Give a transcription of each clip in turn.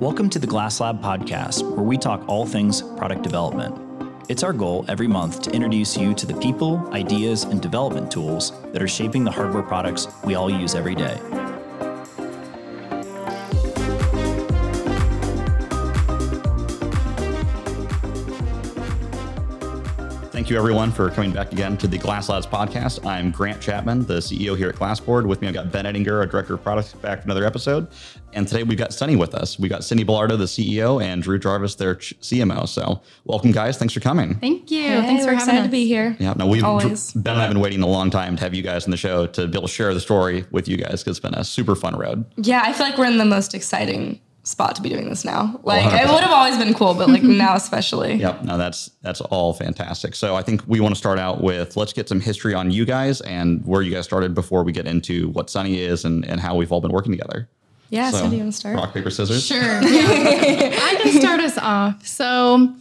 Welcome to the Glass Lab podcast, where we talk all things product development. It's our goal every month to introduce you to the people, ideas, and development tools that are shaping the hardware products we all use every day. You, everyone, for coming back again to the Glass Labs podcast. I'm Grant Chapman, the CEO here at Glassboard. With me, I've got Ben Ettinger, our Director of Products, back for another episode. And today we've got Sunny with us. We've got Cindy Belardo, the CEO, and Drew Jarvis, their CMO. So, welcome, guys. Thanks for coming. Thank you. Hey, Thanks for having excited us. to be here. Yeah, no, we've Always. Ben and I have been waiting a long time to have you guys on the show to be able to share the story with you guys because it's been a super fun road. Yeah, I feel like we're in the most exciting spot to be doing this now. Like 100%. it would have always been cool, but like now especially. Yep, no, that's that's all fantastic. So I think we want to start out with let's get some history on you guys and where you guys started before we get into what Sunny is and, and how we've all been working together. Yeah, so, do you want to start? rock, paper, scissors. Sure. Yeah. I can start us off. So,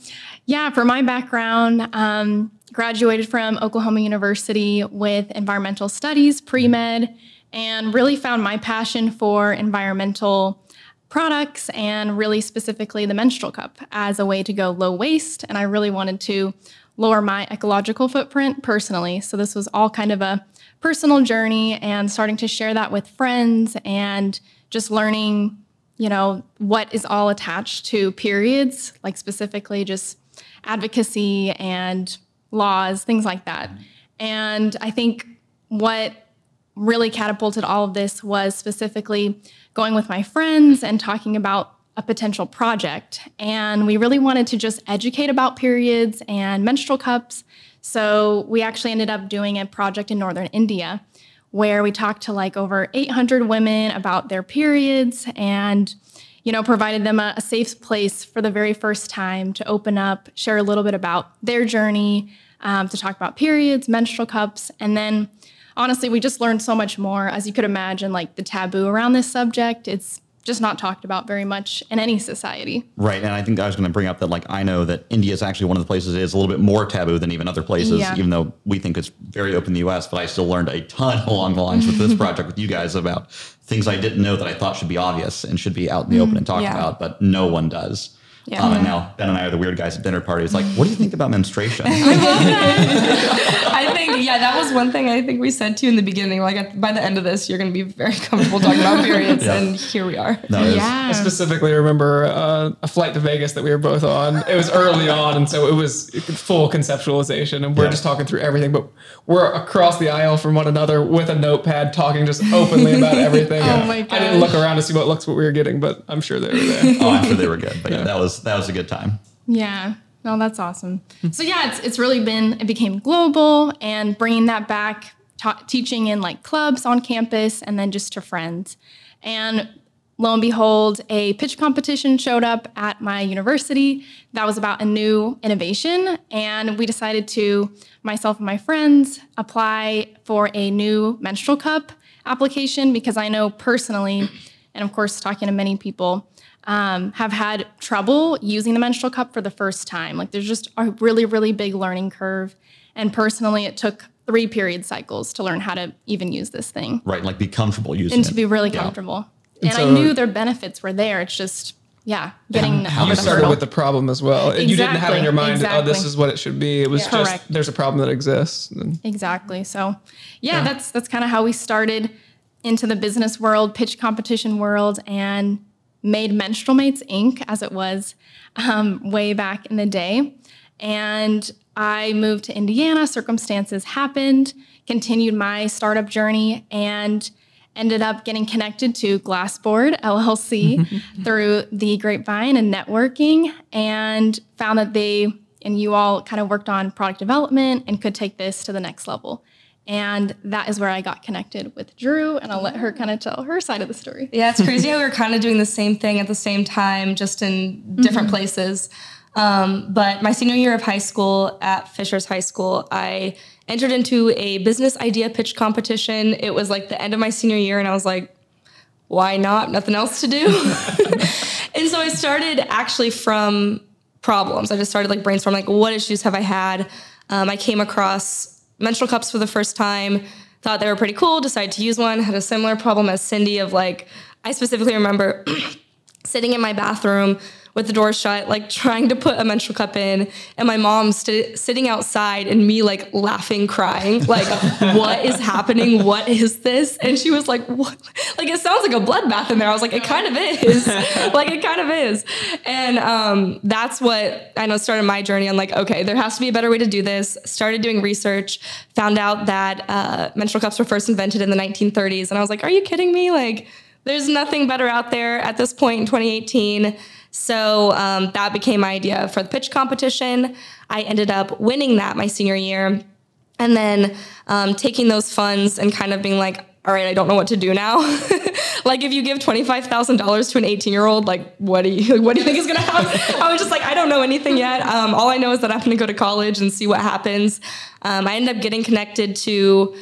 yeah, for my background, um, graduated from Oklahoma University with environmental studies, pre med, and really found my passion for environmental products and really specifically the menstrual cup as a way to go low waste. And I really wanted to lower my ecological footprint personally. So, this was all kind of a personal journey and starting to share that with friends and just learning you know, what is all attached to periods, like specifically just advocacy and laws, things like that. Mm-hmm. And I think what really catapulted all of this was specifically going with my friends and talking about a potential project. And we really wanted to just educate about periods and menstrual cups. So we actually ended up doing a project in northern India where we talked to like over 800 women about their periods and you know provided them a, a safe place for the very first time to open up share a little bit about their journey um, to talk about periods menstrual cups and then honestly we just learned so much more as you could imagine like the taboo around this subject it's just not talked about very much in any society Right. And I think I was going to bring up that, like, I know that India is actually one of the places that is a little bit more taboo than even other places, Yeah. even though we think it's very open in the US. But I still learned a ton along the lines with this project with you guys about things I didn't know that I thought should be obvious and should be out in the open mm, and talked yeah. about, but no one does. Yeah. Um, and now Ben and I are the weird guys at dinner parties. Like, what do you think about menstruation? I think yeah, that was one thing I think we said to you in the beginning. Like at, by the end of this, you're going to be very comfortable talking about periods, Yeah. and here we are. No, yeah I specifically remember uh, a flight to Vegas that we were both on. It was early on, and so it was full conceptualization, and we're Yeah. just talking through everything. But we're across the aisle from one another with a notepad, talking just openly about everything. Oh my God. I didn't look around to see what looks what we were getting, but I'm sure they were there. Oh, I'm sure they were good. But yeah, that was that was a good time. Yeah. No, that's awesome. So yeah, it's it's really been it became global and bringing that back, ta- teaching in like clubs on campus and then just to friends. And lo and behold, a pitch competition showed up at my university that was about a new innovation, and we decided to myself and my friends apply for a new menstrual cup application because I know personally, and of course talking to many people um, have had trouble using the menstrual cup for the first time. Like there's just a really, really big learning curve. And personally, it took three period cycles to learn how to even use this thing Right. Like, be comfortable using and it. to be really Yeah. comfortable. And, I knew their benefits were there. It's just, yeah, getting how over You the started hurdle. with the problem as well. And You didn't have in your mind, Exactly, oh, this is what it should be. It was Yeah. just Correct. there's a problem that exists. And Exactly. So, yeah, that's that's kind of how we started into the business world, pitch competition world, and made Menstrual Mates Inc. as it was um, way back in the day. And I moved to Indiana. Circumstances happened. Continued my startup journey and ended up getting connected to Glassboard LLC through the grapevine and networking, and found that they and you all kind of worked on product development and could take this to the next level. And that is where I got connected with Drew, and I'll let her kind of tell her side of the story. Yeah, it's crazy how we were kind of doing the same thing at the same time, just in different places. Um, but my senior year of high school at Fishers High School, I entered into a business idea pitch competition. It was like the end of my senior year, and I was like, why not? Nothing else to do. and so I started actually from problems. I just started like brainstorming, like, what issues have I had? Um, I came across menstrual cups for the first time, thought they were pretty cool, decided to use one, had a similar problem as Cindy of like, I specifically remember sitting in my bathroom with the door shut, like trying to put a menstrual cup in, and my mom st- sitting outside and me like laughing, crying, like, what is happening? What is this? And she was like, what? Like, it sounds like a bloodbath in there. I was like, it kind of is. like, it kind of is. And um, that's what I know started my journey on like, okay, there has to be a better way to do this. Started doing research, found out that uh, menstrual cups were first invented in the 1930s. And I was like, are you kidding me? Like, there's nothing better out there at this point in 2018. So um, that became my idea for the pitch competition. I ended up winning that my senior year. And then um, taking those funds and kind of being like, all right, I don't know what to do now. like if you give twenty five thousand dollars to an eighteen year old, like what do you what do you think is gonna happen? I was just like, I don't know anything yet. Um, all I know is that I'm gonna go to college and see what happens. Um, I ended up getting connected to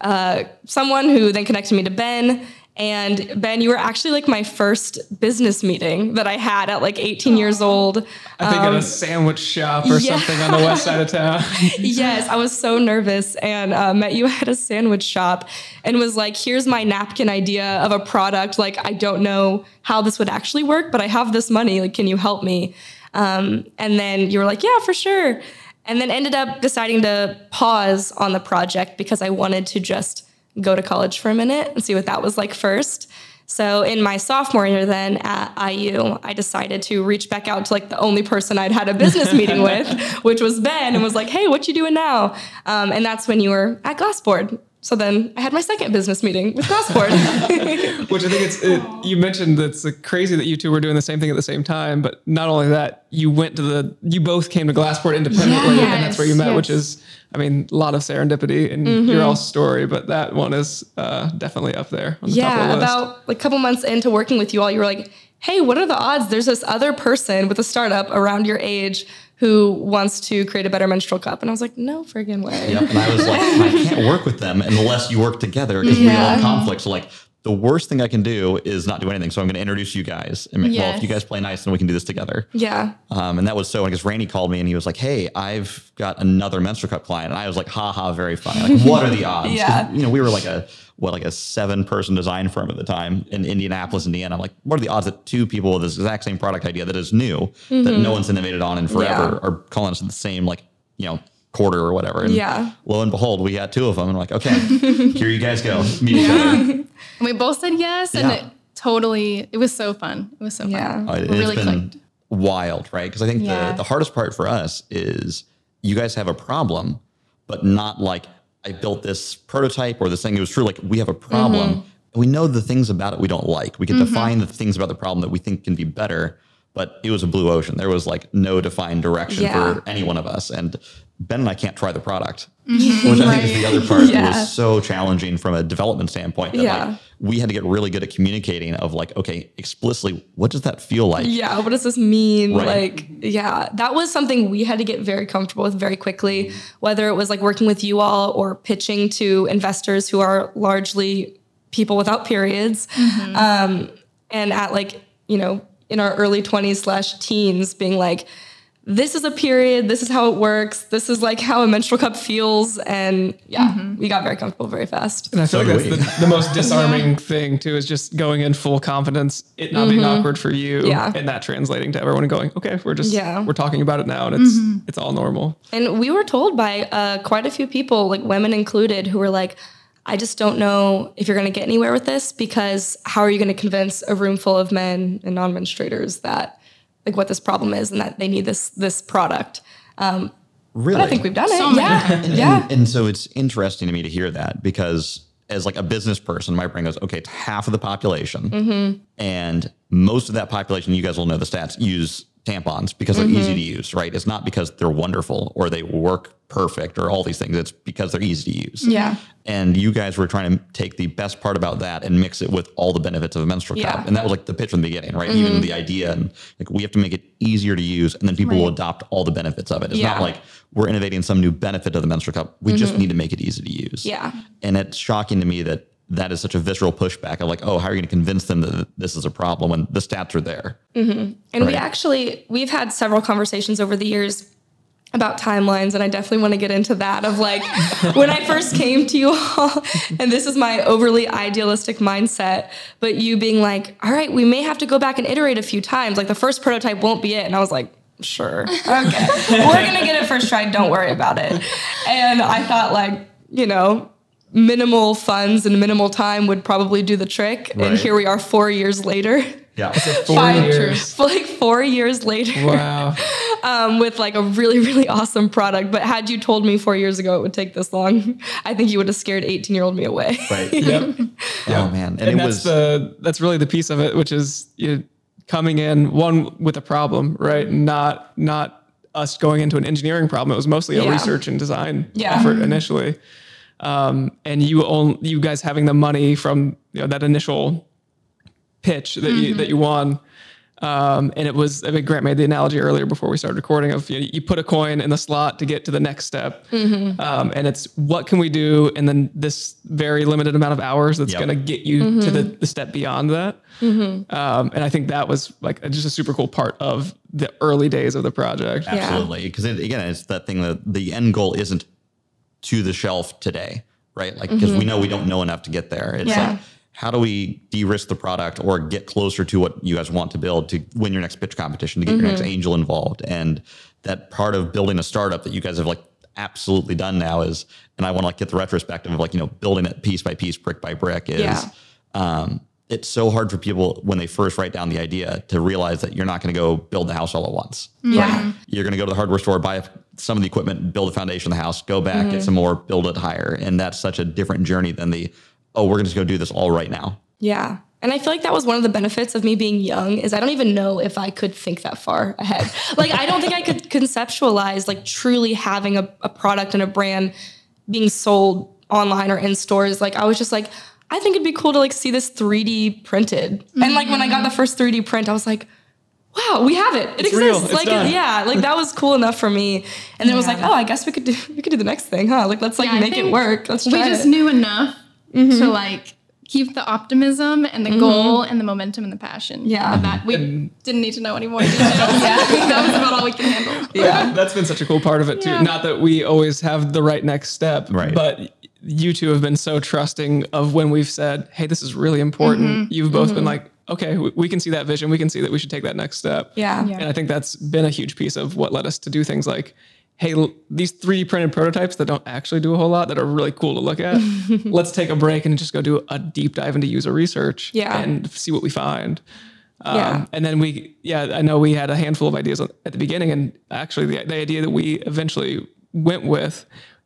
uh, someone who then connected me to Ben, and Ben, you were actually like my first business meeting that I had at like 18 years old. I think um, at a sandwich shop or yeah. something on the west side of town. yes, I was so nervous and uh, met you at a sandwich shop and was like, here's my napkin idea of a product. Like, I don't know how this would actually work, but I have this money. Like, can you help me? Um, and then you were like, yeah, for sure. And then ended up deciding to pause on the project because I wanted to just go to college for a minute and see what that was like first. So in my sophomore year then at IU, I decided to reach back out to like the only person I'd had a business meeting with, which was Ben, and was like, "Hey, what you doing now?" Um, and that's when you were at Glassboard. So then I had my second business meeting with Glassboard. Which I think it's, it, you mentioned that's crazy that you two were doing the same thing at the same time, but not only that, you went to the, you both came to Glassboard independently yes, and that's where you met, yes. which is, I mean, a lot of serendipity in mm-hmm. your all story, but that one is uh, definitely up there. The yeah, about like a couple months into working with you all, you were like, hey, what are the odds there's this other person with a startup around your age who wants to create a better menstrual cup. And I was like, no friggin' way. Yep. And I was like, I can't work with them unless you work together because yeah. we all have conflicts. So like the worst thing I can do is not do anything. So I'm going to introduce you guys. And make, yes. well, if you guys play nice, then we can do this together. Yeah. Um, and that was so, I guess Randy called me and he was like, Hey, I've got another menstrual cup client. And I was like, ha ha, very funny. Like, what are the odds? yeah. You know, we were like a, what, like a seven person design firm at the time in Indianapolis, Indiana. I'm like, what are the odds that two people with this exact same product idea that is new, mm-hmm. that no one's innovated on in forever yeah. are calling us the same, like, you know, quarter or whatever. And yeah. lo and behold, we had two of them and I'm like, okay, here you guys go. Meet each other. And we both said yes. And yeah. it totally, it was so fun. It was so fun. Yeah. Uh, it, really been clicked. wild, right? Because I think yeah. the, the hardest part for us is you guys have a problem, but not like I built this prototype or this thing. It was true. Like we have a problem. Mm-hmm. And we know the things about it we don't like. We can mm-hmm. define the things about the problem that we think can be better, but it was a blue ocean. There was like no defined direction yeah. for any one of us. And Ben and I can't try the product, mm-hmm. which I right. think is the other part yeah. that was so challenging from a development standpoint. That yeah. like we had to get really good at communicating of like, okay, explicitly, what does that feel like? Yeah, what does this mean? Right. Like, yeah, that was something we had to get very comfortable with very quickly, whether it was like working with you all or pitching to investors who are largely people without periods. Mm-hmm. Um, and at like, you know, in our early 20s slash teens being like, this is a period, this is how it works, this is like how a menstrual cup feels. And yeah, mm-hmm. we got very comfortable very fast. And I feel so like that's the, the, most disarming yeah. thing too is just going in full confidence, it not mm-hmm. being awkward for you, yeah. and that translating to everyone and going, okay, we're just yeah. we're talking about it now and it's mm-hmm. it's all normal. And we were told by uh, quite a few people, like women included, who were like, I just don't know if you're going to get anywhere with this because how are you going to convince a room full of men and non-menstruators that like what this problem is and that they need this this product. Um, really, I think we've done so it. Yeah, and, yeah. And, and, so it's interesting to me to hear that because as like a business person, my brain goes, okay, it's half of the population, mm-hmm. and most of that population, you guys will know the stats, use tampons because they're mm-hmm. easy to use, right? It's not because they're wonderful or they work perfect or all these things. It's because they're easy to use. Yeah. And you guys were trying to take the best part about that and mix it with all the benefits of a menstrual yeah. cup. And that was like the pitch from the beginning, right? Mm-hmm. Even the idea and like we have to make it easier to use and then people right. will adopt all the benefits of it. It's yeah. not like we're innovating some new benefit of the menstrual cup. We mm-hmm. just need to make it easy to use. Yeah. And it's shocking to me that that is such a visceral pushback of like, oh, how are you going to convince them that this is a problem when the stats are there? Mm-hmm. And right? we actually we've had several conversations over the years about timelines and I definitely want to get into that of like when I first came to you all and this is my overly idealistic mindset but you being like all right we may have to go back and iterate a few times like the first prototype won't be it and I was like sure okay we're going to get it first try don't worry about it and I thought like you know minimal funds and minimal time would probably do the trick Right. and here we are 4 years later Yeah. Four Five years. like 4 years later Wow. um, with like a really, really awesome product. But had you told me four years ago it would take this long, I think you would have scared 18 year old me away. Right. Yep. Oh man. And, and it that's was the that's really the piece of it, which is you know, coming in one with a problem, right? Not not us going into an engineering problem. It was mostly a Yeah. research and design Yeah. effort initially, um, and you own you guys having the money from you know that initial pitch that you that you won. Um, and it was, I mean, Grant made the analogy earlier before we started recording of you, know, you put a coin in the slot to get to the next step. Um, and it's what can we do? And then this very limited amount of hours that's Yep. going to get you to the, the step beyond that. Um, and I think that was like just a super cool part of the early days of the project. Absolutely. Because it, again, it's that thing that the end goal isn't to the shelf today, right? Like, because we know we don't know enough to get there. It's Yeah. like, how do we de-risk the product or get closer to what you guys want to build to win your next pitch competition, to get your next angel involved? And that part of building a startup that you guys have like absolutely done now is, and I want to like get the retrospective of like, you know, building it piece by piece, brick by brick is, Yeah. um, it's so hard for people when they first write down the idea to realize that you're not going to go build the house all at once. Yeah. You're going to go to the hardware store, buy some of the equipment, build a foundation of the house, go back, Mm-hmm. get some more, build it higher. And that's such a different journey than the, oh, we're going to just go do this all right now. Yeah. And I feel like that was one of the benefits of me being young is I don't even know if I could think that far ahead. like I don't think I could conceptualize like truly having a, a product and a brand being sold online or in stores. Like I was just like, I think it'd be cool to like see this 3D printed. And like when I got the mm. first 3D print, I was like, wow, we have it. It It's real. exists. It's like done. yeah, like that was cool enough for me. And then it was like, oh, I guess we could do we could do the next thing, huh? Like let's like Yeah, make it work. Let's try we just it. knew enough to mm-hmm. like keep the optimism and the mm-hmm. goal and the momentum and the passion. Yeah. Of that we didn't need to know any more details. yeah. that was about all we can handle. yeah, that's been such a cool part of it too. Yeah. Not that we always have the right next step, Right. but you two have been so trusting of when we've said, "Hey, this is really important." You've both been like, "Okay, we, we can see that vision. We can see that we should take that next step." Yeah. Yeah. and I think that's been a huge piece of what led us to do things like. Hey, l- these 3D printed prototypes that don't actually do a whole lot that are really cool to look at. let's take a break and just go do a deep dive into user research Yeah. and see what we find. Um, Yeah. And then we, yeah, I know we had a handful of ideas at the beginning, and actually the, the idea that we eventually went with,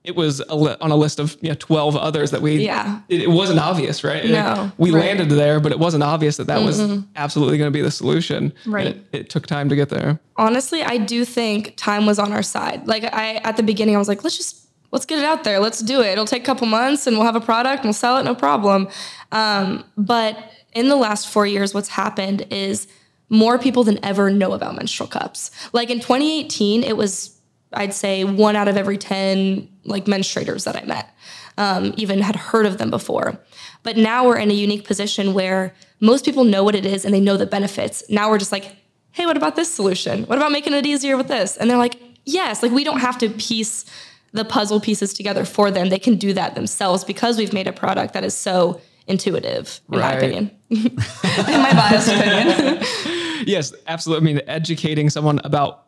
it was a li- on a list of you know, 12 others that we, Yeah. it, it wasn't obvious, right? No, we right. landed there, but it wasn't obvious that that was absolutely going to be the solution. Right. It, it took time to get there. honestly, I do think time was on our side. Like I at the beginning, I was like, let's just let's get it out there. Let's do it. It'll take a couple months and we'll have a product and we'll sell it, no problem. Um, but in the last four years, what's happened is more people than ever know about menstrual cups. Like in 2018, it was I'd say one out of every 10 like menstruators that I met um, even had heard of them before. But now we're in a unique position where most people know what it is and they know the benefits. Now we're just like, hey, what about this solution? What about making it easier with this? And they're like, yes, like we don't have to piece the puzzle pieces together for them. They can do that themselves because we've made a product that is so intuitive, in my Right. opinion. in my biased opinion. Yes, absolutely. I mean, educating someone about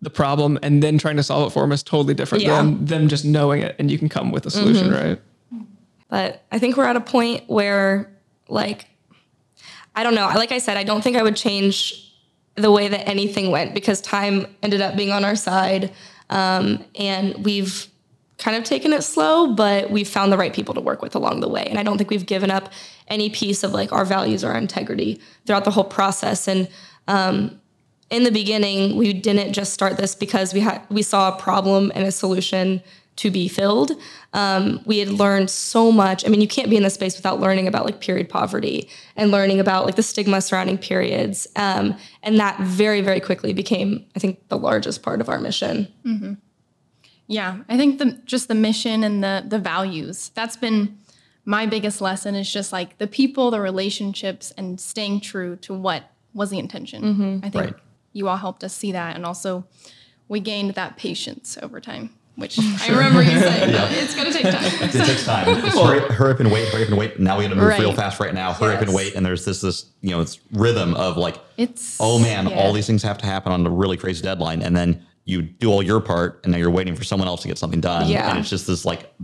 the problem and then trying to solve it for them is totally different Yeah. than them just knowing it and you can come with a solution, right? But I think we're at a point where, like, I don't know. Like I said, I don't think I would change the way that anything went because time ended up being on our side. Um, and we've kind of taken it slow, but we've found the right people to work with along the way. And I don't think we've given up any piece of like our values or our integrity throughout the whole process. And um, in the beginning, we didn't just start this because we had we saw a problem and a solution to be filled. Um, we had learned so much. I mean, you can't be in this space without learning about like period poverty and learning about like the stigma surrounding periods. Um, and that very, very quickly became, I think, the largest part of our mission. Yeah, I think the just the mission and the the values. That's been my biggest lesson is just like the people, the relationships, and staying true to what was the intention. I think Right. You all helped us see that, and also we gained that patience over time, which I remember you saying yeah. it's going to take time. it takes time. hurry, hurry, up and wait, hurry up and wait. Now we got to move right. real fast right now. Hurry yes. up and wait. And there's this, this, you know, it's rhythm of like, it's, oh man, yeah. all these things have to happen on a really crazy deadline. And then you do all your part and now you're waiting for someone else to get something done. Yeah. And it's just this like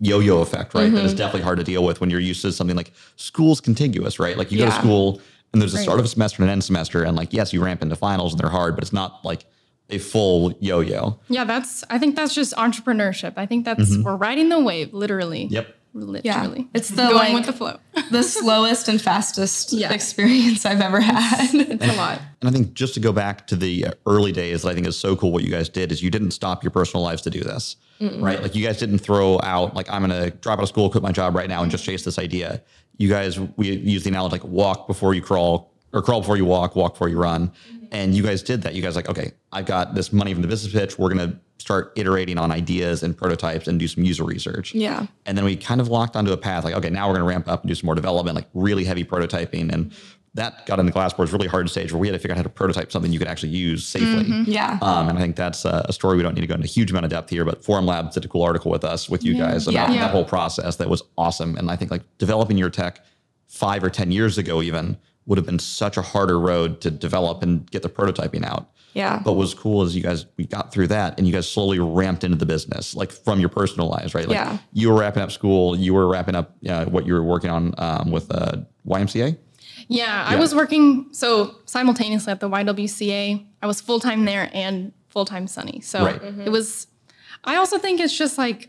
yo-yo effect, right? Mm-hmm. That is definitely hard to deal with when you're used to something like school's contiguous, right? Like you yeah. go to school and there's a right. start of a semester and an end semester, and like yes, you ramp into finals and they're hard, but it's not like a full yo-yo. Yeah, that's I think that's just entrepreneurship. I think that's mm-hmm. we're riding the wave, literally. Yep. Literally. Yeah. It's the going like, with the flow. the slowest and fastest yeah. experience I've ever had. It's a lot. And I think just to go back to the early days that I think is so cool what you guys did is you didn't stop your personal lives to do this. Mm-mm. Right? Like you guys didn't throw out like I'm going to drop out of school, quit my job right now and just chase this idea. You guys we use the analogy like walk before you crawl, or crawl before you walk, walk before you run. Mm-hmm. And you guys did that. You guys like, okay, I've got this money from the business pitch. We're gonna start iterating on ideas and prototypes and do some user research. Yeah. And then we kind of locked onto a path like, okay, now we're gonna ramp up and do some more development, like really heavy prototyping. And that got in the into Glassboard's really hard stage where we had to figure out how to prototype something you could actually use safely. Mm-hmm. Yeah. Um, and I think that's a, a, story we don't need to go into a huge amount of depth here, but Formlabs did a cool article with us, with you yeah. guys about yeah. that whole process that was awesome. And I think like developing your tech five or 10 years ago, even would have been such a harder road to develop and get the prototyping out. Yeah. But what's cool is you guys we got through that and you guys slowly ramped into the business, like from your personal lives, right? Like yeah. you were wrapping up school, you were wrapping up uh, what you were working on um, with uh, YMCA. Yeah, yeah, I was working so simultaneously at the YWCA. I was full time there and full time Sunny. So right. mm-hmm. it was. I also think it's just like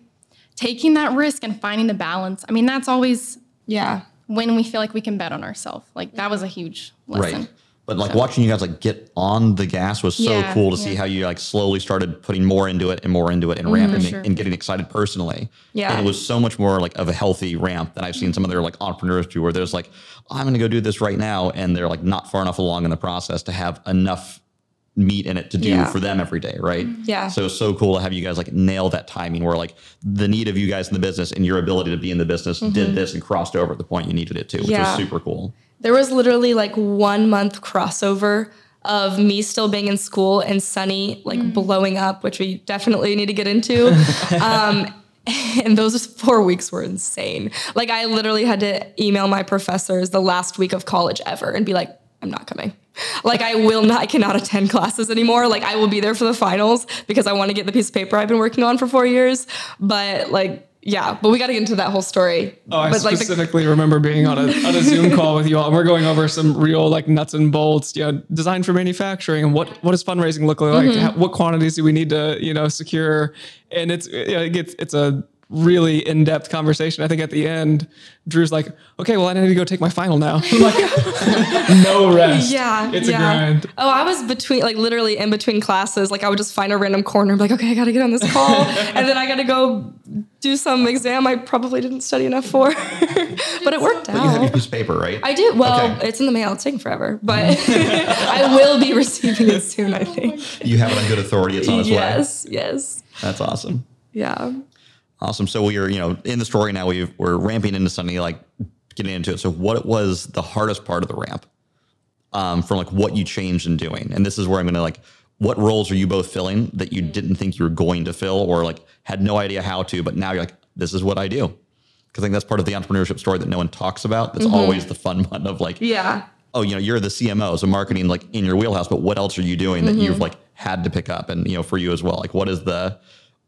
taking that risk and finding the balance. I mean, that's always yeah when we feel like we can bet on ourselves. Like that was a huge lesson. Right. But like so. watching you guys like get on the gas was so yeah, cool to yeah. see how you like slowly started putting more into it and more into it and mm, ramping sure. and getting excited personally. Yeah. And it was so much more like of a healthy ramp than I've seen some other like entrepreneurs do where there's like, I'm gonna go do this right now. And they're like not far enough along in the process to have enough meat in it to do yeah. for them every day, right? Mm-hmm. Yeah. So it's so cool to have you guys like nail that timing where like the need of you guys in the business and your ability to be in the business mm-hmm. did this and crossed over at the point you needed it to, which yeah. was super cool. There was literally like one month crossover of me still being in school and Sunny like mm. blowing up, which we definitely need to get into. um, and those four weeks were insane. Like I literally had to email my professors the last week of college ever and be like, I'm not coming. Like I will not, I cannot attend classes anymore. Like I will be there for the finals because I want to get the piece of paper I've been working on for four years. But like, yeah, but we got to get into that whole story. Oh, I but specifically like the, remember being on a, on a Zoom call with you all. And we're going over some real like nuts and bolts, you know, design for manufacturing and what what does fundraising look like? Mm-hmm. How, what quantities do we need to you know secure? And it's you know, it gets it's a really in-depth conversation. I think at the end, Drew's like, "Okay, well, I need to go take my final now." like, no rest. Yeah, it's yeah. a grind. Oh, I was between, like, literally in between classes. Like, I would just find a random corner, and be like, "Okay, I got to get on this call," and then I got to go do some exam I probably didn't study enough for, but it worked but out. You have your piece of paper, right? I do. Well, okay. it's in the mail. It's taking forever, but mm-hmm. I will be receiving it soon. I think you have it on good authority. It's on its yes, way. Yes. Yes. That's awesome. Yeah. Awesome. So we are, you know, in the story now. We we're ramping into something like getting into it. So what was the hardest part of the ramp um, from like what you changed in doing? And this is where I'm going to like, what roles are you both filling that you didn't think you were going to fill or like had no idea how to, but now you're like, this is what I do. Because I think that's part of the entrepreneurship story that no one talks about. That's mm-hmm. always the fun one of like, yeah. Oh, you know, you're the CMO, so marketing like in your wheelhouse, but what else are you doing that mm-hmm. you've like had to pick up? And you know, for you as well, like what is the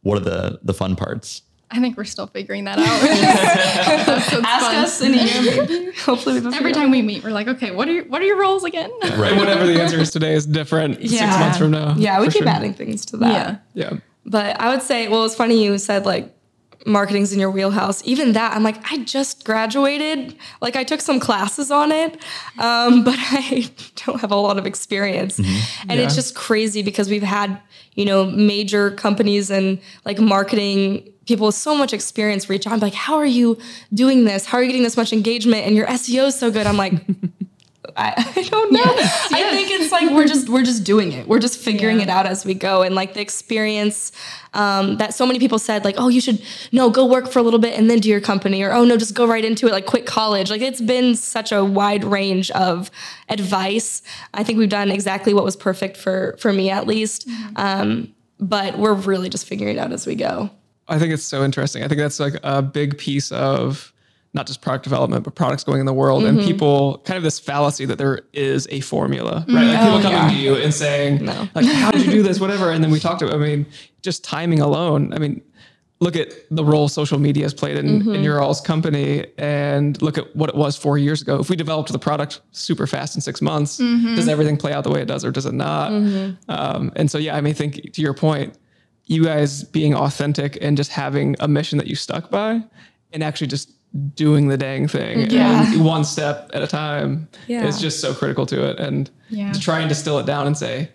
what are the the fun parts? I think we're still figuring that out. Ask fun. us in a year, maybe. Hopefully, we every time we meet, we're like, okay, what are your, what are your roles again? Right. whatever the answer is today is different yeah. six months from now. Yeah, we keep sure. adding things to that. Yeah. Yeah. But I would say, well, it's funny you said like marketing's in your wheelhouse. Even that, I'm like, I just graduated. Like, I took some classes on it, um, but I don't have a lot of experience. Mm-hmm. And yeah. it's just crazy because we've had, you know, major companies and like marketing people with so much experience reach out. I'm like, how are you doing this? How are you getting this much engagement? And your SEO is so good. I'm like, I, I, don't know. Yes, yes. I think it's like we're just we're just doing it. We're just figuring yeah. it out as we go. And like the experience um, that so many people said, like, oh, you should no go work for a little bit and then do your company, or oh no, just go right into it, like quit college. Like it's been such a wide range of advice. I think we've done exactly what was perfect for for me at least. Mm-hmm. Um, but we're really just figuring it out as we go. I think it's so interesting. I think that's like a big piece of not just product development, but products going in the world Mm-hmm. and people kind of this fallacy that there is a formula, right? Like people Oh, coming yeah. to you and saying, No. like, how did you do this? Whatever. And then we talked about, I mean, just timing alone. I mean, look at the role social media has played in, Mm-hmm. in your all's company and look at what it was four years ago. If we developed the product super fast in six months, Mm-hmm. does everything play out the way it does or does it not? Um, and so, yeah, I mean, think to your point, you guys being authentic and just having a mission that you stuck by and actually just doing the dang thing Yeah. and one step at a time Yeah. is just so critical to it. And Yeah. to try and distill it down and say,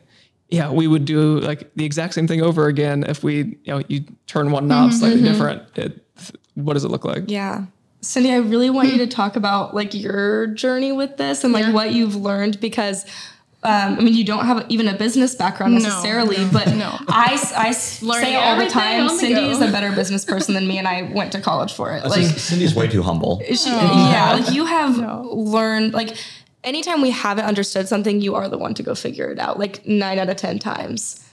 yeah, we would do like the exact same thing over again if we, you know, you turn one knob mm-hmm, slightly mm-hmm. different. It, what does it look like? Yeah. Cindy, I really want you to hmm. talk about like your journey with this and like Yeah. what you've learned because um, I mean, you don't have even a business background No, necessarily, no, but no. I, s- I s- Learning say all the time, the Cindy go. is a better business person than me, and I went to college for it. Like, Cindy's- Cindy's way too humble. she, yeah, like you have learned, like, anytime we haven't understood something, you are the one to go figure it out, like nine out of 10 times.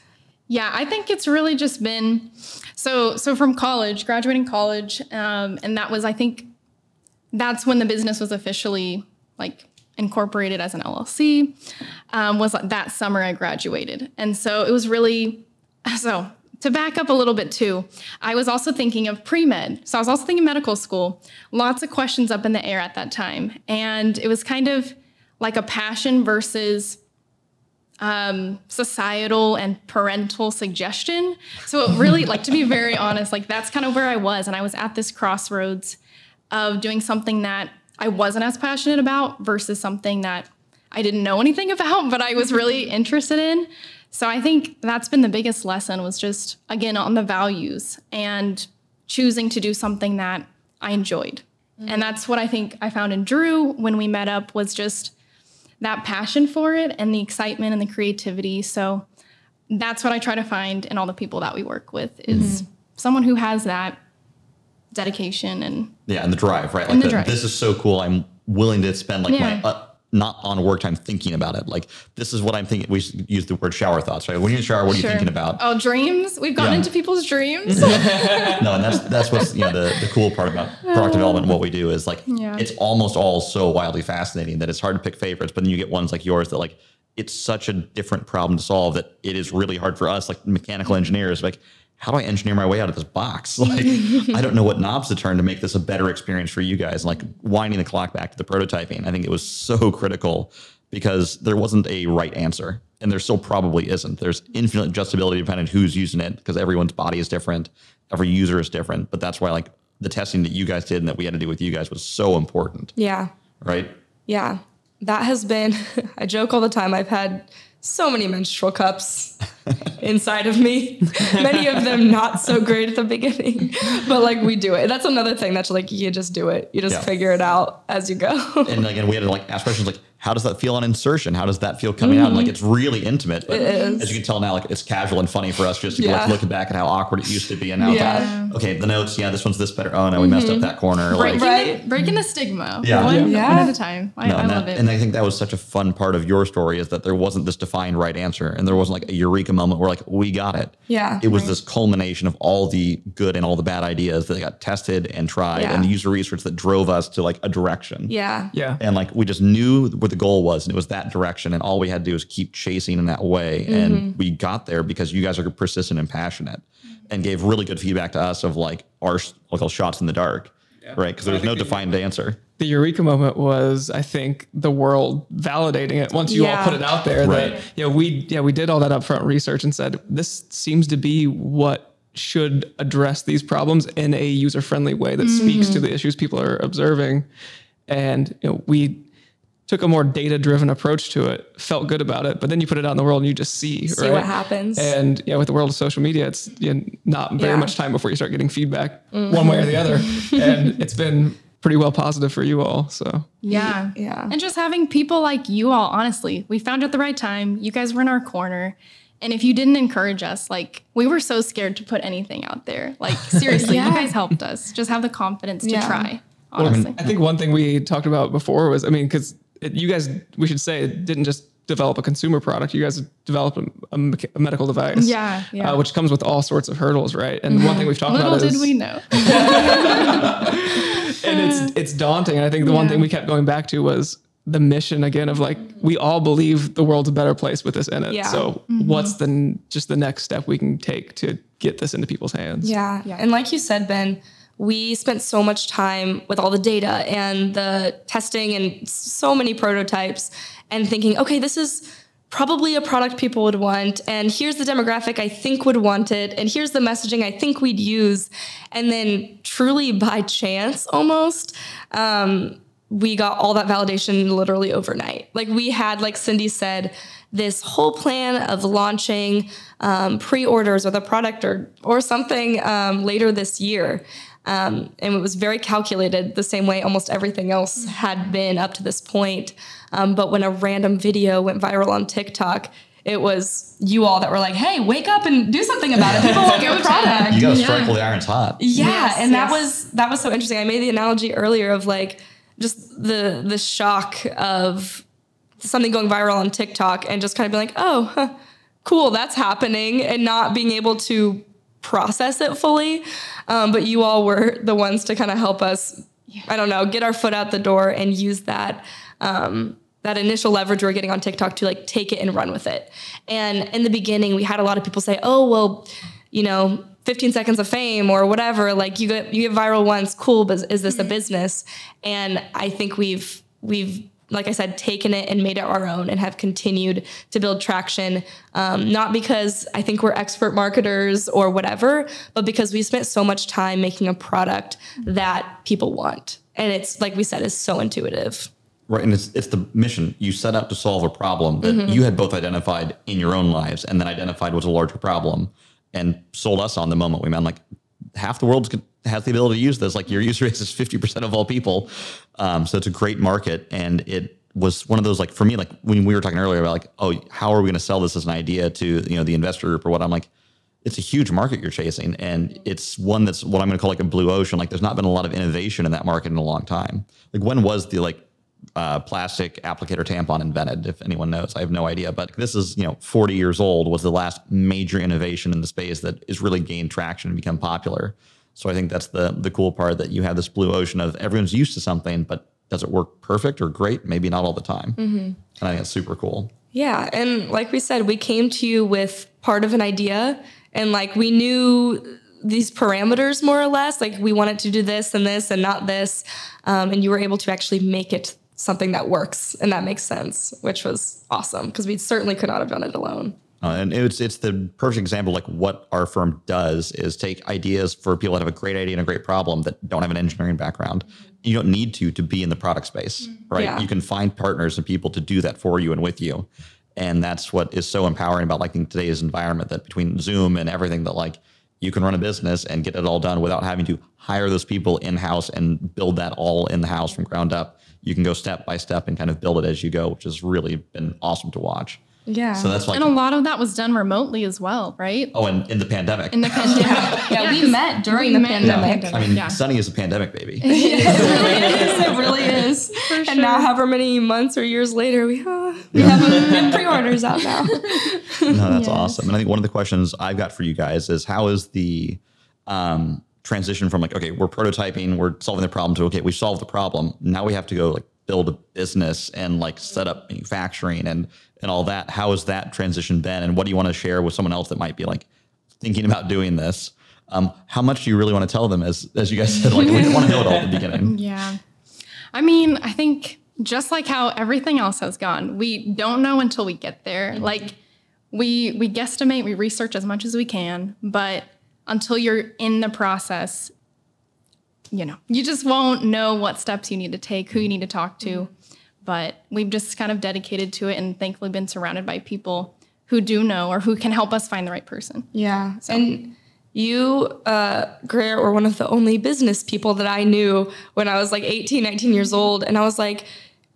Yeah, I think it's really just been so so from college, graduating college, um, and that was I think that's when the business was officially like incorporated as an LLC. Um, was that summer I graduated, and so it was really so. To back up a little bit too, I was also thinking of pre med. So I was also thinking medical school. Lots of questions up in the air at that time. And it was kind of like a passion versus um, societal and parental suggestion. So it really, like to be very honest, like that's kind of where I was, and I was at this crossroads of doing something that I wasn't as passionate about versus something that I didn't know anything about, but I was really interested in. So I think that's been the biggest lesson was just again on the values and choosing to do something that I enjoyed. Mm-hmm. And that's what I think I found in Drew when we met up was just that passion for it and the excitement and the creativity. So that's what I try to find in all the people that we work with is mm-hmm. someone who has that dedication and Yeah, and the drive, right? Like the the- drive. this is so cool. I'm willing to spend like Yeah. my uh, not on work time thinking about it. Like this is what I'm thinking. We use the word shower thoughts, right? When the shower, what are you thinking about? Oh, dreams. We've gotten Yeah. into people's dreams. No, and that's that's what's you know the the cool part about product development. and What we do is like Yeah. it's almost all so wildly fascinating that it's hard to pick favorites. But then you get ones like yours that like it's such a different problem to solve that it is really hard for us like mechanical engineers like. How do I engineer my way out of this box? Like, I don't know what knobs to turn to make this a better experience for you guys. Like, winding the clock back to the prototyping, I think it was so critical because there wasn't a right answer, and there still probably isn't. There's infinite adjustability depending on who's using it because everyone's body is different, every user is different. But that's why like the testing that you guys did and that we had to do with you guys was so important, Yeah. right? Yeah. That has been, I joke all the time. I've had so many menstrual cups inside of me. Many of them not so great at the beginning, but like we do it. That's another thing that's like you just do it. You just Yeah. figure it out as you go. And again, we had to like ask questions like, how does that feel on insertion? How does that feel coming out? And like, mm-hmm. it's really intimate. But is. as you can tell now, like it's casual and funny for us just to Yeah. like looking back at how awkward it used to be. And now, Yeah. like, okay, the notes, yeah, this one's this better. Oh no, we messed up mm-hmm. that corner. Like, breaking, Right. the, breaking the stigma. Yeah. One, Yeah. one at a time. I, No, I and, love that, it. and I think that was such a fun part of your story is that there wasn't this defined right answer and there wasn't like a eureka moment where like we got it. Yeah. It was this culmination of all the good and all the bad ideas that got tested and tried Yeah. and the user research that drove us to like a direction. yeah. Yeah. And like we just knew what the goal was and it was that direction and all we had to do was keep chasing in that way. And mm-hmm. we got there because you guys are persistent and passionate mm-hmm. and gave really good feedback to us of like our local shots in the dark. Right. Because there was no defined answer. The eureka moment was i think the world validating it once you Yeah. all put it out there Right. that you know we yeah we did all that upfront research and said this seems to be what should address these problems in a user friendly way that speaks to the mm. issues people are observing and you know we took a more data driven approach to it felt good about it but then you put it out in the world and you just see See right? what happens. and yeah with the world of social media it's you know, not very Yeah. much time before you start getting feedback mm. one way or the other and it's been pretty well positive for you all so yeah. Yeah. And just having people like you all, honestly, we found you at the right time. You guys were in our corner. And if you didn't encourage us, like we were so scared to put anything out there. Like seriously, Yeah. you guys helped us. Just have the confidence to Yeah. try. Well, Honestly. I think one thing we talked about before was, I mean, because you guys, we should say, it didn't just develop a consumer product. You guys developed a, a, a medical device. Yeah, yeah. Uh, which comes with all sorts of hurdles, right? And one thing we've talked Little about did is we know. and it's it's daunting. And I think the one thing we kept going back to was the mission again of like we all believe the world's a better place with this in it. Yeah. So Mm-hmm. what's the just the next step we can take to get this into people's hands? Yeah. Yeah. And like you said, Ben, we spent so much time with all the data and the testing and so many prototypes and thinking, okay, this is probably a product people would want. And here's the demographic I think would want it. And here's the messaging I think we'd use. And then, truly by chance almost, um, we got all that validation literally overnight. Like we had, like Cindy said, this whole plan of launching um, pre-orders with a product or or something um, later this year. Um, and it was very calculated the same way almost everything else had been up to this point. Um, but when a random video went viral on TikTok, it was you all that were like, "Hey, wake up and do something about it. People want your product." You got to strike while the iron's hot. Yeah, Yes, and that was that was so interesting. I made the analogy earlier of like just the the shock of something going viral on TikTok and just kind of being like, oh, huh, cool, that's happening, and not being able to process it fully. Um, but you all were the ones to kind of help us. I don't know, get our foot out the door and use that. Um, that initial leverage we're getting on TikTok to like take it and run with it. And in the beginning, we had a lot of people say, "Oh, well, you know, 15 seconds of fame or whatever. Like you get you get viral once, cool, but is this a business?" And I think we've we've like I said, taken it and made it our own and have continued to build traction. Um, not because I think we're expert marketers or whatever, but because we spent so much time making a product that people want. And it's like we said, is so intuitive. Right, and it's it's the mission. You set out to solve a problem that Mm-hmm. you had both identified in your own lives, and then identified was a larger problem, and sold us on the moment we met. Like half the world has the ability to use this. Like your user base is fifty percent of all people, um, so it's a great market, and it was one of those like for me like when we were talking earlier about like oh how are we going to sell this as an idea to you know the investor group or what I'm like it's a huge market you're chasing and it's one that's what i'm going to call like a blue ocean like there's not been a lot of innovation in that market in a long time like when was the like uh, plastic applicator tampon invented if anyone knows. I have no idea but this is you know 40 years old was the last major innovation in the space that has really gained traction and become popular. So i think that's the the cool part that you have this blue ocean of everyone's used to something but does it work perfect or great? Maybe not all the time. And i think it's super cool. Yeah, and like we said, we came to you with part of an idea, and like we knew these parameters more or less. Like we wanted to do this and this and not this, um, and you were able to actually make it something that works and that makes sense, which was awesome because we certainly could not have done it alone. Uh, and it's it's the perfect example like what our firm does is take ideas for people that have a great idea and a great problem that don't have an engineering background. You don't need to to be in the product space, right? Yeah. You can find partners and people to do that for you and with you. And that's what is so empowering about like in today's environment that between Zoom and everything that like you can run a business and get it all done without having to hire those people in house and build that all in the house from ground up. You can go step by step and kind of build it as you go, which has really been awesome to watch. Yeah. So that's like And a lot of that was done remotely as well, right? oh, and in the pandemic. In the pandemic. yeah, we met during we the met in the pandemic. pandemic. I mean, Yeah. Sunny is a pandemic baby. it really is. And now, however many months or years later, we, uh, we have pre-orders out now. No, that's awesome. And I think one of the questions I've got for you guys is how is the um, transition from like, okay, we're prototyping, we're solving the problem to, okay, we solved the problem. Now we have to go like build a business and like set up manufacturing and, and all that. How has that transition been? And what do you want to share with someone else that might be like thinking about doing this? Um, how much do you really want to tell them? As, as you guys said, like, we didn't want to know it all at the beginning. Yeah. I mean, I think just like how everything else has gone, we don't know until we get there. Like we we guesstimate, we research as much as we can, but until you're in the process, you know, you just won't know what steps you need to take, who you need to talk to. But we've just kind of dedicated to it and thankfully been surrounded by people who do know or who can help us find the right person. Yeah. And you, uh, Greer, were one of the only business people that I knew when I was like 18, 19 years old. And I was like,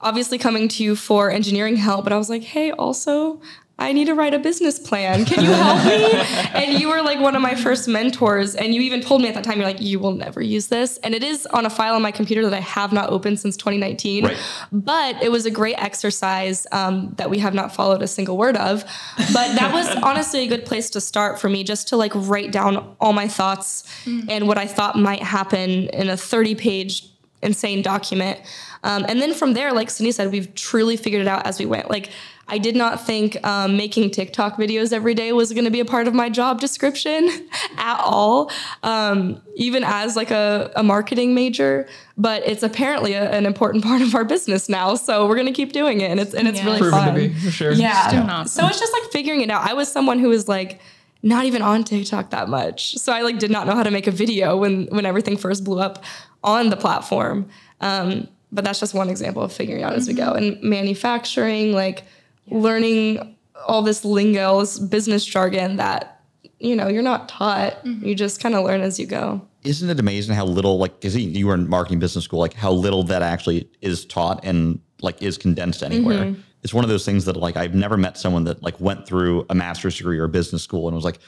obviously coming to you for engineering help, but I was like, hey, also, I need to write a business plan. Can you help me? and you were like one of my first mentors. And you even told me at that time, you're like, you will never use this. And it is on a file on my computer that I have not opened since 2019. Right. But it was a great exercise um, that we have not followed a single word of. But that was honestly a good place to start for me, just to like write down all my thoughts mm. and what I thought might happen in a 30 page insane document. Um, and then from there, like Cindy said, we've truly figured it out as we went. Like, I did not think um, making TikTok videos every day was going to be a part of my job description at all, um, even as like a, a, marketing major. But it's apparently a, an important part of our business now, so we're going to keep doing it, and it's and it's yeah. really Proven fun. to be for sure. Yeah. yeah. So it's just like figuring it out. I was someone who was like not even on TikTok that much, so I like did not know how to make a video when when everything first blew up on the platform. Um, but that's just one example of figuring out mm-hmm. as we go. And manufacturing, like learning all this lingo, this business jargon that you know you're not taught. Mm-hmm. You just kind of learn as you go. Isn't it amazing how little like because you were in marketing business school, like how little that actually is taught and like is condensed anywhere. Mm-hmm. It's one of those things that like I've never met someone that like went through a master's degree or business school and was like,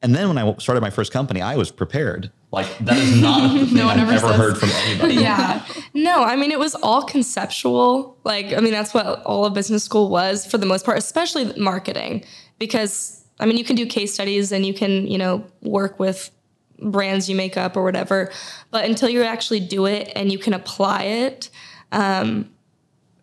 and then when I started my first company, I was prepared. Like that is not thing no I've ever, ever heard from anybody. Yeah. No, I mean it was all conceptual. Like I mean that's what all of business school was for the most part, especially marketing. Because I mean you can do case studies and you can, you know, work with brands you make up or whatever. But until you actually do it and you can apply it, um,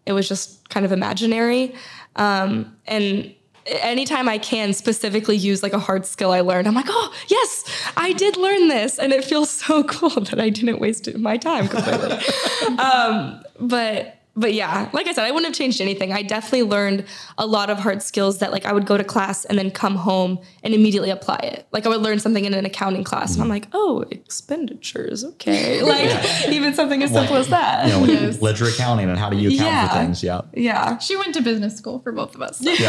it was just kind of imaginary. Um, and anytime I can specifically use like a hard skill I learned, I'm like, oh, yes, I did learn this. And it feels so cool that I didn't waste my time completely. um, but but yeah, like I said, I wouldn't have changed anything. I definitely learned a lot of hard skills that like I would go to class and then come home and immediately apply it. Like I would learn something in an accounting class and I'm like, oh, expenditures, okay. Like yeah. even something as simple as that. You know, yes. ledger accounting and how do you account yeah. for things? Yeah. Yeah. She went to business school for both of us. Yeah.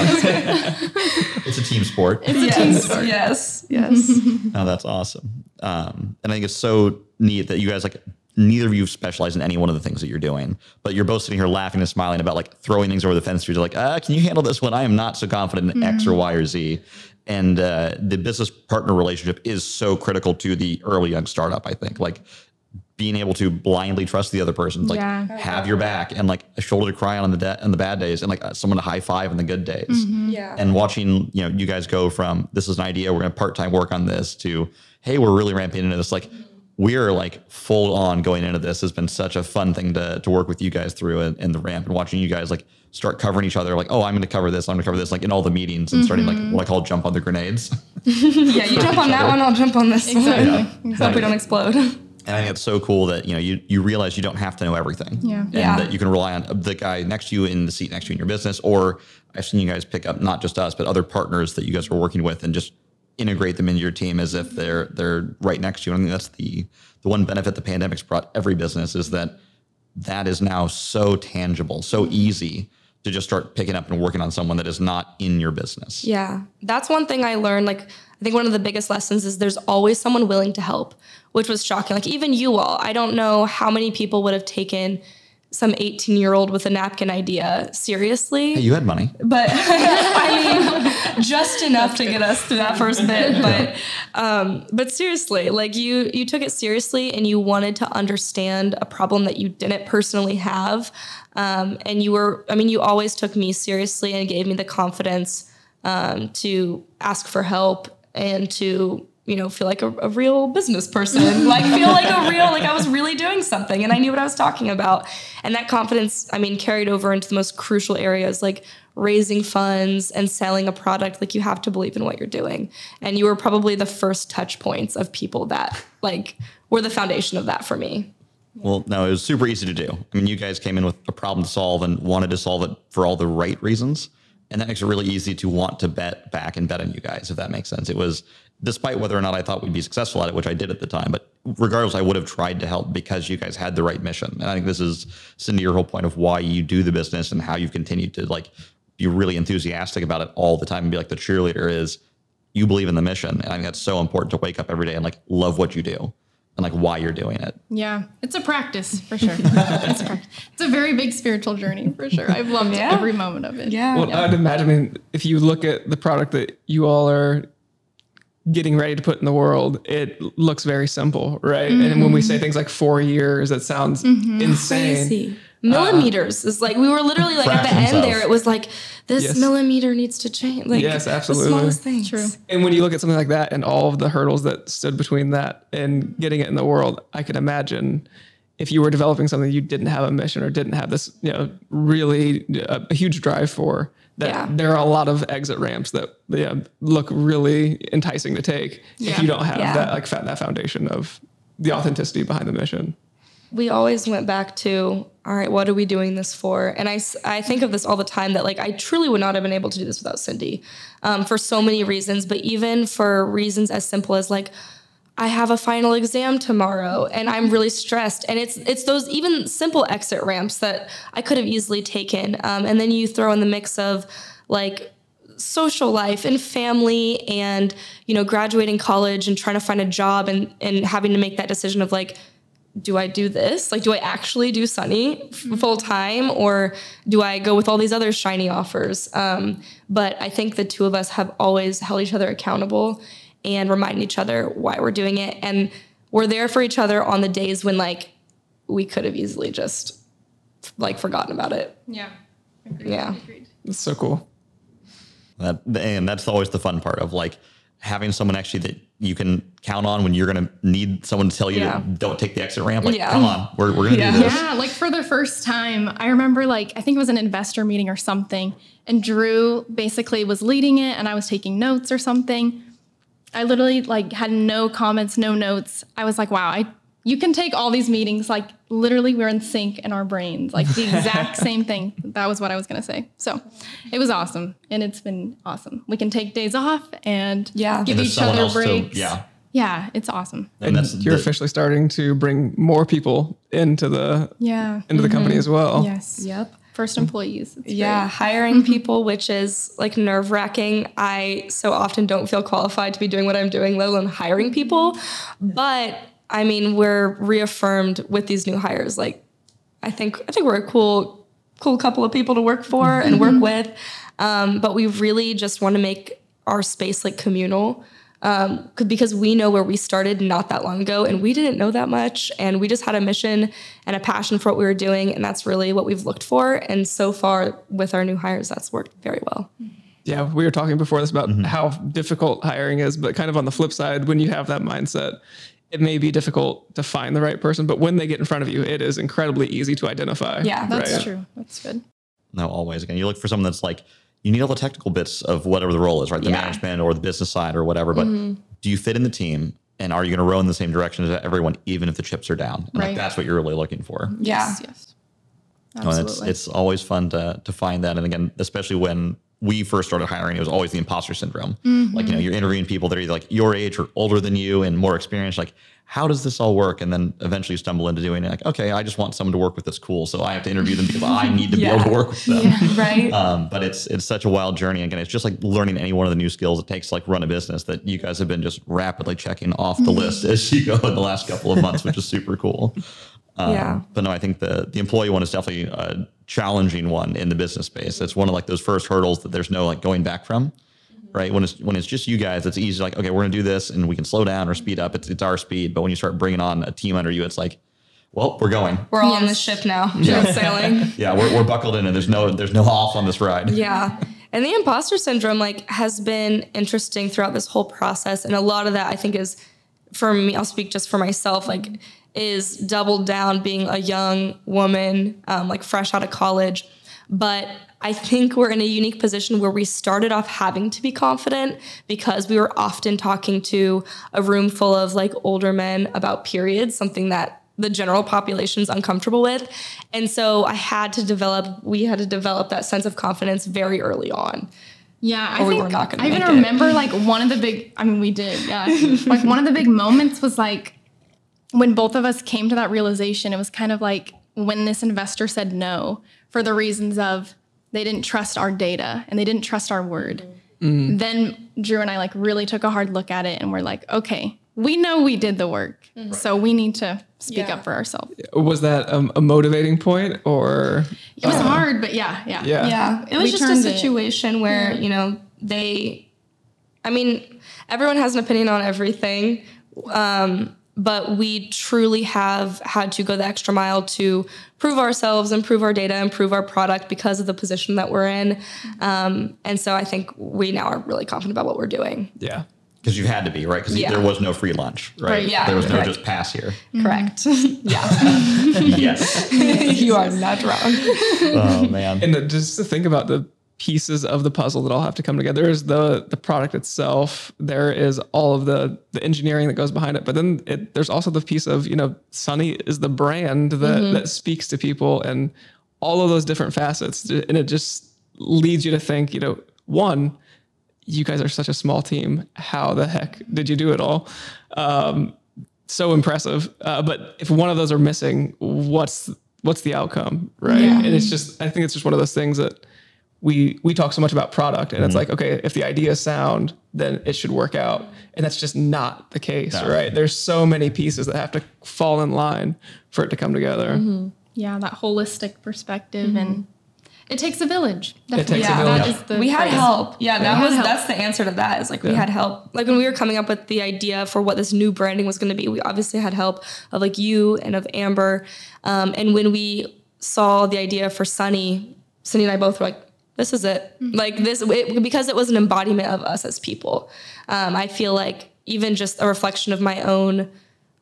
it's a team sport. It's yes. a team sport. Yes. Yes. oh, that's awesome. Um, and I think it's so neat that you guys like neither of you specialize in any one of the things that you're doing, but you're both sitting here laughing and smiling about like throwing things over the fence. You're like, uh, can you handle this one? I am not so confident in mm-hmm. X or mm-hmm. Y or Z. And uh, the business partner relationship is so critical to the early young startup. I think like being able to blindly trust the other person, like yeah. have your back and like a shoulder to cry on the de- on the bad days, and like someone to high five in the good days. Mm-hmm. Yeah. And watching you know you guys go from this is an idea we're gonna part time work on this to hey we're really ramping into this like we're like full on going into this has been such a fun thing to, to work with you guys through in, in the ramp and watching you guys like start covering each other like oh i'm going to cover this i'm going to cover this like in all the meetings and mm-hmm. starting like what i call jump on the grenades yeah you jump on that other. one i'll jump on this exactly. one yeah. exactly. hope we don't explode and I think it's so cool that you know you you realize you don't have to know everything. Yeah. And yeah. that you can rely on the guy next to you in the seat next to you in your business. Or I've seen you guys pick up not just us, but other partners that you guys were working with and just integrate them into your team as if they're they're right next to you. I think that's the the one benefit the pandemic's brought every business is that that is now so tangible, so easy to just start picking up and working on someone that is not in your business. Yeah. That's one thing I learned. Like, I think one of the biggest lessons is there's always someone willing to help, which was shocking. Like, even you all, I don't know how many people would have taken some 18 year old with a napkin idea seriously. Hey, you had money. But I mean, just enough to get us through that first bit. But um, but seriously, like you you took it seriously and you wanted to understand a problem that you didn't personally have. Um, and you were, I mean, you always took me seriously and gave me the confidence um, to ask for help and to you know, feel like a, a real business person, like feel like a real, like I was really doing something and I knew what I was talking about. And that confidence, I mean, carried over into the most crucial areas like raising funds and selling a product. Like you have to believe in what you're doing. And you were probably the first touch points of people that like were the foundation of that for me. Well, no, it was super easy to do. I mean, you guys came in with a problem to solve and wanted to solve it for all the right reasons. And that makes it really easy to want to bet back and bet on you guys, if that makes sense. It was despite whether or not I thought we'd be successful at it, which I did at the time. But regardless, I would have tried to help because you guys had the right mission. And I think this is Cindy, your whole point of why you do the business and how you've continued to like be really enthusiastic about it all the time and be like the cheerleader is you believe in the mission. And I think that's so important to wake up every day and like love what you do. and like why you're doing it. Yeah, it's a practice for sure. it's, a practice. it's a very big spiritual journey for sure. I've loved Yeah. every moment of it. Yeah. Well, I'd imagine if you look at the product that you all are getting ready to put in the world, it looks very simple, right? And when we say mm-hmm. things like four years, that sounds mm-hmm. insane. Crazy. Uh, Millimeters is like we were literally like at the end of. there. It was like this Yes. millimeter needs to change. Like Yes, The absolutely. smallest things. True. And when you look at something like that and all of the hurdles that stood between that and getting it in the world, I could imagine if you were developing something you didn't have a mission or didn't have this, you know, really uh, a, huge drive for, that Yeah. there are a lot of exit ramps that yeah, look really enticing to take if you don't have Yeah. that like that foundation of the authenticity behind the mission. we always went back to all right what are we doing this for and I, I think of this all the time that like i truly would not have been able to do this without cindy um, for so many reasons but even for reasons as simple as like i have a final exam tomorrow and i'm really stressed and it's it's those even simple exit ramps that i could have easily taken um, and then you throw in the mix of like social life and family and you know graduating college and trying to find a job and and having to make that decision of like do I do this? Like, do I actually do Sunny full time or do I go with all these other shiny offers? Um, but I think the two of us have always held each other accountable and reminded each other why we're doing it. And we're there for each other on the days when, like, we could have easily just, like, forgotten about it. Yeah. Yeah. It's so cool. That and that's always the fun part of like having someone actually that you can count on when you're going to need someone to tell you Yeah. to don't take the exit ramp. Like, Yeah. come on, we're, we're going to Yeah. do this. Yeah, like for the first time, I remember like I think it was an investor meeting or something, and Drew basically was leading it, and I was taking notes or something. I literally like had no comments, no notes. I was like, wow, I you can take all these meetings like literally we're in sync in our brains, like the exact same thing. That was what I was gonna say. So it was awesome, and it's been awesome. We can take days off and Yeah. give And each other else to- breaks. yeah. yeah, it's awesome. And that's You're the- officially starting to bring more people into the Yeah. into the company mm-hmm. as well. Yes. Yep. First mm-hmm. employees. It's Yeah, hiring mm-hmm. people, which is like nerve wracking. I so often don't feel qualified to be doing what I'm doing, let alone hiring people. Mm-hmm. But I mean, we're reaffirmed with these new hires. Like, I think I think we're a cool, cool couple of people to work for and work with. Um, but we really just want to make our space like communal. Um, because we know where we started not that long ago and we didn't know that much and we just had a mission and a passion for what we were doing and that's really what we've looked for and so far with our new hires that's worked very well Yeah, we were talking before this about how difficult hiring is, but kind of on the flip side, when you have that mindset, it may be difficult to find the right person, but when they get in front of you, it is incredibly easy to identify. Yeah, That's right? true. That's good. No, always. Again, you look for someone that's like, you need all the technical bits of whatever the role is, right? The Yeah. management or the business side or whatever. But mm-hmm. do you fit in the team? And are you going to row in the same direction as everyone, even if the chips are down? And like, that's what you're really looking for. yeah Yes. yes. No, and it's Absolutely. it's always fun to to find that. And again, especially when we first started hiring, it was always the imposter syndrome. Like you know, you're interviewing people that are either like your age or older than you and more experienced. Like, how does this all work? And then eventually you stumble into doing it. Like, okay, I just want someone to work with that's cool, so I have to interview them because I need to be able to work with them. right Um, but it's it's such a wild journey. Again, it's just like learning any one of the new skills it takes to like run a business that you guys have been just rapidly checking off the list as you go in the last couple of months, which is super cool. Um, Yeah. But no, I think the the employee one is definitely a challenging one in the business space. It's one of like those first hurdles that there's no like going back from. Right when it's when it's just you guys, it's easy. Like okay, we're gonna do this, and we can slow down or speed up. It's it's our speed. But when you start bringing on a team under you, it's like, well, we're going. we're all on Yes. this ship now just sailing Yeah, we're, we're buckled in, and there's no there's no off on this ride. Yeah. And the imposter syndrome like has been interesting throughout this whole process. And a lot of that I think is for me, I'll speak just for myself, like is doubled down being a young woman, um, like fresh out of college. But I think we're in a unique position where we started off having to be confident because we were often talking to a room full of like older men about periods, something that the general population's uncomfortable with. And so I had to develop, we had to develop that sense of confidence very early on. Yeah, I Or we think were not gonna I even make it. remember like one of the big. I mean, we did. Yeah, like one of the big moments was like when both of us came to that realization. It was kind of like when this investor said no for the reasons of they didn't trust our data and they didn't trust our word. Then Drew and I like really took a hard look at it and we're like, okay, we know we did the work, so we need to speak Yeah. up for ourselves. Was that um, a motivating point or? It was hard, but yeah, yeah, Yeah. Yeah, it was We just a turned it. situation where you know they. I mean, everyone has an opinion on everything, um, but we truly have had to go the extra mile to prove ourselves, improve our data, improve our product because of the position that we're in. Um, and so I think we now are really confident about what we're doing. Yeah. Because you had to be, right? Because Yeah. there was no free lunch, right? Right, yeah, There was no correct. just pass here. Correct. yeah, yes. you are not wrong. Oh, man. And then just to think about the pieces of the puzzle that all have to come together. There's the the product itself. There is all of the the engineering that goes behind it. But then it, there's also the piece of you know Sunny is the brand that that speaks to people and all of those different facets. And it just leads you to think you know one. You guys are such a small team. How the heck did you do it all? Um, so impressive. Uh, but if one of those are missing, what's what's the outcome, right? And it's just I think it's just one of those things that we we talk so much about product, and it's mm-hmm. like okay, if the idea is sound, then it should work out, and that's just not the case, No. right? There's so many pieces that have to fall in line for it to come together. Mm-hmm. yeah, that holistic perspective, and mm-hmm. it takes a village. Definitely. takes a yeah, village. That is the we had phrase. help. Yeah, that We was help. that's the answer to that. Is like we had help. Like when we were coming up with the idea for what this new branding was going to be, we obviously had help of like you and of Amber. Um, and when we saw the idea for Sunny, Cindy and I both were like, "This is it." Like this it, because it was an embodiment of us as people. Um, I feel like even just a reflection of my own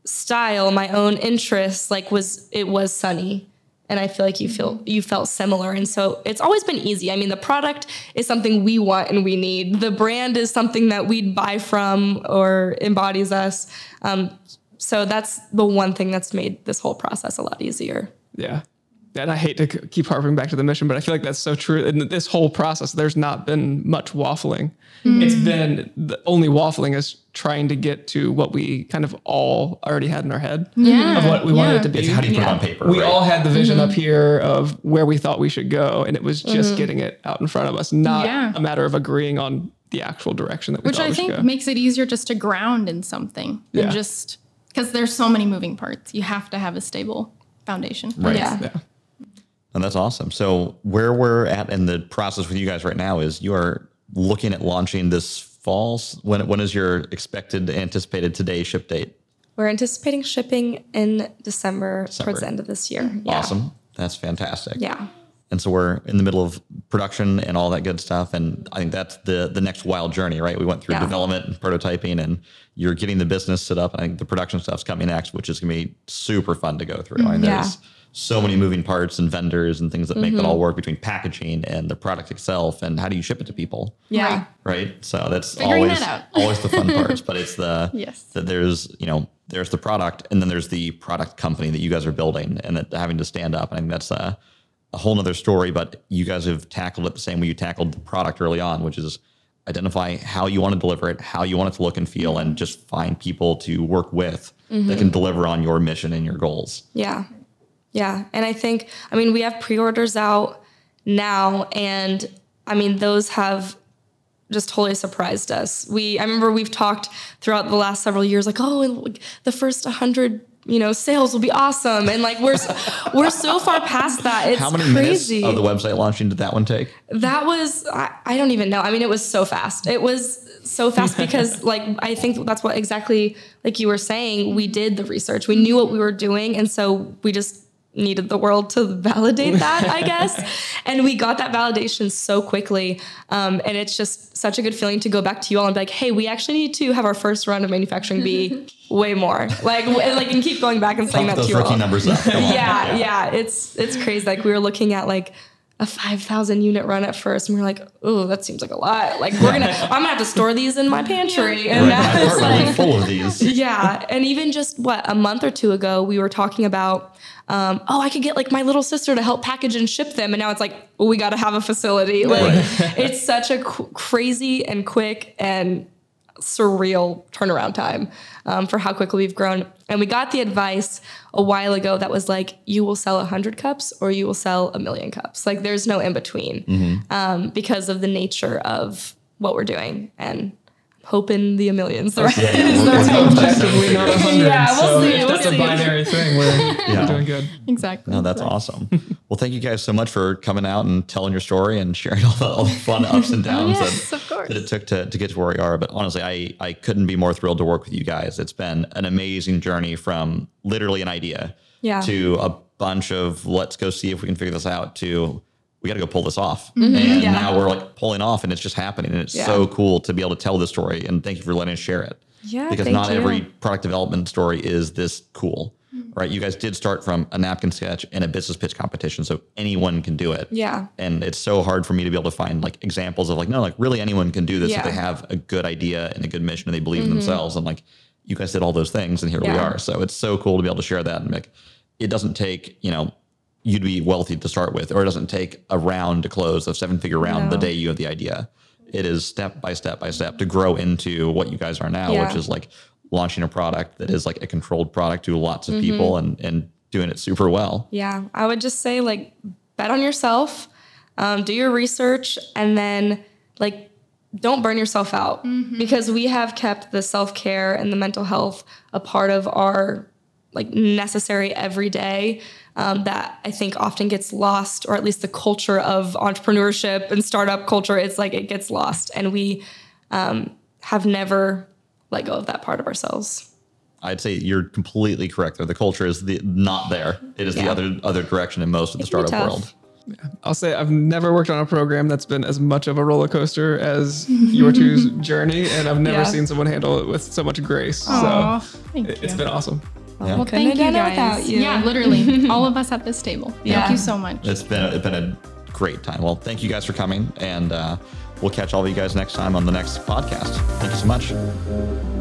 style, my own interests, like was it was Sunny. And I feel like you feel you felt similar. And so it's always been easy. I mean, the product is something we want and we need. The brand is something that we'd buy from or embodies us. Um, so that's the one thing that's made this whole process a lot easier. Yeah. And I hate to keep harping back to the mission, but I feel like that's so true. In this whole process, there's not been much waffling. Mm. It's been the only waffling is trying to get to what we kind of all already had in our head Yeah, of what we wanted it to be. It's how do you put it on paper? we right? all had the vision up mm-hmm. here of where we thought we should go, and it was just mm-hmm. getting it out in front of us, not Yeah. a matter of agreeing on the actual direction that we which thought I we think should go. makes it easier just to ground in something than just because there's so many moving parts. You have to have a stable foundation. Right. Yeah. Yeah. And that's awesome. So where we're at in the process with you guys right now is you are looking at launching this fall. When when is your expected anticipated today ship date? We're anticipating shipping in December, December. towards the end of this year. Mm-hmm. Yeah. Awesome. That's fantastic. Yeah. And so we're in the middle of production and all that good stuff. And I think that's the the next wild journey, right? We went through Yeah. development and prototyping, and you're getting the business set up. I think the production stuff's coming next, which is going to be super fun to go through. I mean, mm-hmm. Yeah. there's so many moving parts and vendors and things that make that mm-hmm. all work between packaging and the product itself, and how do you ship it to people, Yeah. right? So that's Figuring always that always the fun parts. But it's the Yes. that there's you know there's the product, and then there's the product company that you guys are building, and that having to stand up. and I think that's a a whole nother story, but you guys have tackled it the same way you tackled the product early on, which is identify how you want to deliver it, how you want it to look and feel, and just find people to work with that mm-hmm. can deliver on your mission and your goals. Yeah. Yeah. And I think, I mean, we have pre orders out now, and I mean, those have just totally surprised us. We, I remember we've talked throughout the last several years, like, oh, and the first 100 you know sales will be awesome and like we're s- we're so far past that it's How many crazy minutes of the website launching did that one take? that was I, I don't even know i mean it was so fast it was so fast because like i think that's what exactly like you were saying we did the research we knew what we were doing and so we just needed the world to validate that i guess and we got that validation so quickly um, and it's just such a good feeling to go back to you all and be like hey we actually need to have our first round of manufacturing be way more like like and keep going back and saying Pump that to you rookie all numbers up. On. yeah, yeah, it's it's crazy. Like we were looking at like a five thousand unit run at first, and we are like, oh, that seems like a lot. Like we're gonna, I'm gonna have to store these in my pantry, and Right, now my it's apartment like, full of these. yeah. And even just what a month or two ago, we were talking about, um, oh, I could get like my little sister to help package and ship them, and now it's like, well, we got to have a facility. Like it's such a qu- crazy and quick and surreal turnaround time um, for how quickly we've grown. And we got the advice a while ago that was like, you will sell 100 cups or you will sell a million cups. Like there's no in between um, because of the nature of what we're doing. And hoping the millions. Right? Yeah, yeah, we're- the we're right hoping word. Objectively not a hundred. Yeah, we'll so see, if we'll that's see. a binary thing. We're, Yeah. we're doing good. Exactly. No, that's awesome. Well, thank you guys so much for coming out and telling your story and sharing all the, all the fun ups and downs yes, that, of course. that it took to, to get to where we are. But honestly, I, I couldn't be more thrilled to work with you guys. It's been an amazing journey from literally an idea Yeah. to a bunch of let's go see if we can figure this out to we got to go pull this off. Mm-hmm. And Yeah. now we're like pulling off and it's just happening. And it's Yeah. so cool to be able to tell this story. And thank you for letting us share it. Yeah, Because not you. every product development story is this cool. Right. You guys did start from a napkin sketch and a business pitch competition. So anyone can do it. Yeah. And it's so hard for me to be able to find like examples of like, no, like really anyone can do this if Yeah. Mm-hmm. they have a good idea and a good mission and they believe in themselves. And like you guys did all those things and here we are. So it's so cool to be able to share that and like it doesn't take, you know, you to be wealthy to start with, or it doesn't take a round to close, a seven figure round the day you have the idea. It is step by step by step to grow into what you guys are now, Yeah. which is like launching a product that is like a controlled product to lots Mm-hmm. of people and and doing it super well. Yeah, I would just say like bet on yourself, um, do your research, and then like don't burn yourself out because we have kept the self care and the mental health a part of our like necessary every day. Um, that I think often gets lost, or at least the culture of entrepreneurship and startup culture, it's like it gets lost, and we um, have never let go of that part of ourselves. I'd say you're completely correct there. The culture is the not there. It is the other other direction in most of the It can be startup tough. world. I'll say I've never worked on a program that's been as much of a roller coaster as your two's journey, and I've never Yeah. seen someone handle it with so much grace. Aw, so thank it, you. has been awesome. Yeah. well, thank you guys. you. Yeah, literally, all of us at this table. Yeah. Thank you so much. It's been it's been a great time. Well, thank you guys for coming, and uh, we'll catch all of you guys next time on the next podcast. Thank you so much.